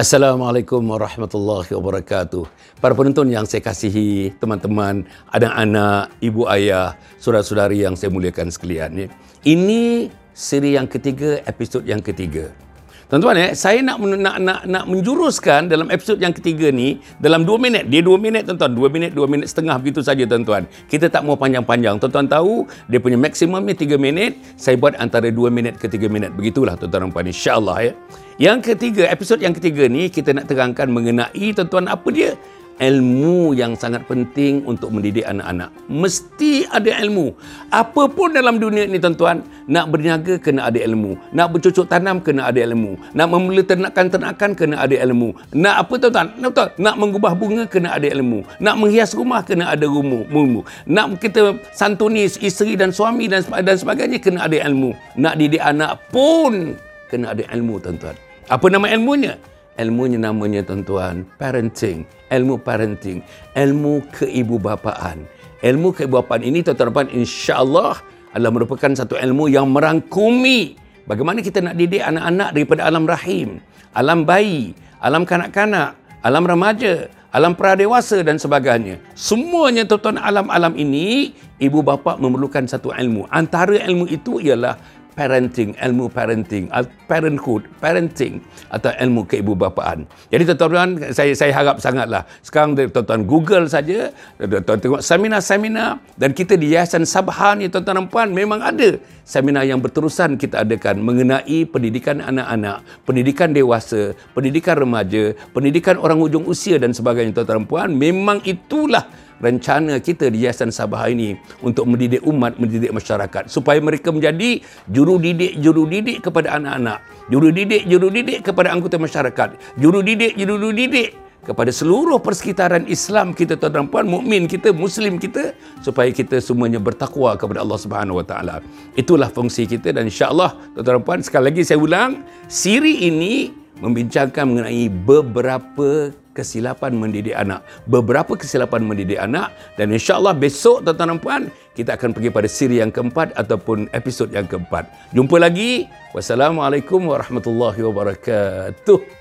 Assalamualaikum warahmatullahi wabarakatuh. Para penonton yang saya kasihi, teman-teman, anak-anak, ibu ayah, saudara-saudari yang saya muliakan sekalian. ya. Ini siri yang ketiga, episod yang ketiga. Tuan-tuan ya, saya nak, nak nak nak menjuruskan dalam episod yang ketiga ni dalam dua minit. Dia dua minit tuan-tuan, dua minit, dua minit setengah begitu saja tuan-tuan. Kita tak mau panjang-panjang. Tuan-tuan tahu dia punya maksimumnya tiga minit. Saya buat antara dua minit ke tiga minit. Begitulah tuan-tuan dan puan insya-Allah ya. Yang ketiga, episod yang ketiga ni kita nak terangkan mengenai tuan-tuan apa dia? ilmu yang sangat penting untuk mendidik anak-anak. Mesti ada ilmu. Apa pun dalam dunia ni tuan-tuan, nak berniaga kena ada ilmu. Nak bercocok tanam kena ada ilmu. Nak membeli ternakan-ternakan kena ada ilmu. Nak apa tuan-tuan? Nak, betul? nak mengubah bunga kena ada ilmu. Nak menghias rumah kena ada ilmu. Nak kita santuni isteri dan suami dan dan sebagainya kena ada ilmu. Nak didik anak pun kena ada ilmu tuan-tuan. Apa nama ilmunya? Ilmunya namanya tuan-tuan, parenting. Ilmu parenting. Ilmu keibubapaan. Ilmu keibubapaan ini tuan-tuan insya-Allah adalah merupakan satu ilmu yang merangkumi bagaimana kita nak didik anak-anak daripada alam rahim, alam bayi, alam kanak-kanak, alam remaja, alam pradewasa dan sebagainya. Semuanya tuan-tuan alam-alam ini ibu bapa memerlukan satu ilmu. Antara ilmu itu ialah parenting, ilmu parenting, parenthood, parenting atau ilmu keibubapaan. Jadi tuan-tuan saya saya harap sangatlah sekarang tuan-tuan Google saja, tuan-tuan tengok seminar-seminar dan kita di Yayasan Sabha ni tuan-tuan dan puan memang ada seminar yang berterusan kita adakan mengenai pendidikan anak-anak, pendidikan dewasa, pendidikan remaja, pendidikan orang hujung usia dan sebagainya tuan-tuan dan puan. Memang itulah rencana kita di Yayasan Sabah ini untuk mendidik umat, mendidik masyarakat. Supaya mereka menjadi juru didik juru didik kepada anak-anak, juru didik juru didik kepada anggota masyarakat, juru didik juru didik kepada seluruh persekitaran Islam kita tuan-tuan puan mukmin kita muslim kita supaya kita semuanya bertakwa kepada Allah Subhanahu wa taala. Itulah fungsi kita dan insya-Allah tuan-tuan puan sekali lagi saya ulang siri ini membincangkan mengenai beberapa kesilapan mendidik anak. Beberapa kesilapan mendidik anak dan insya-Allah besok tuan-tuan dan puan kita akan pergi pada siri yang keempat ataupun episod yang keempat. Jumpa lagi. Wassalamualaikum warahmatullahi wabarakatuh.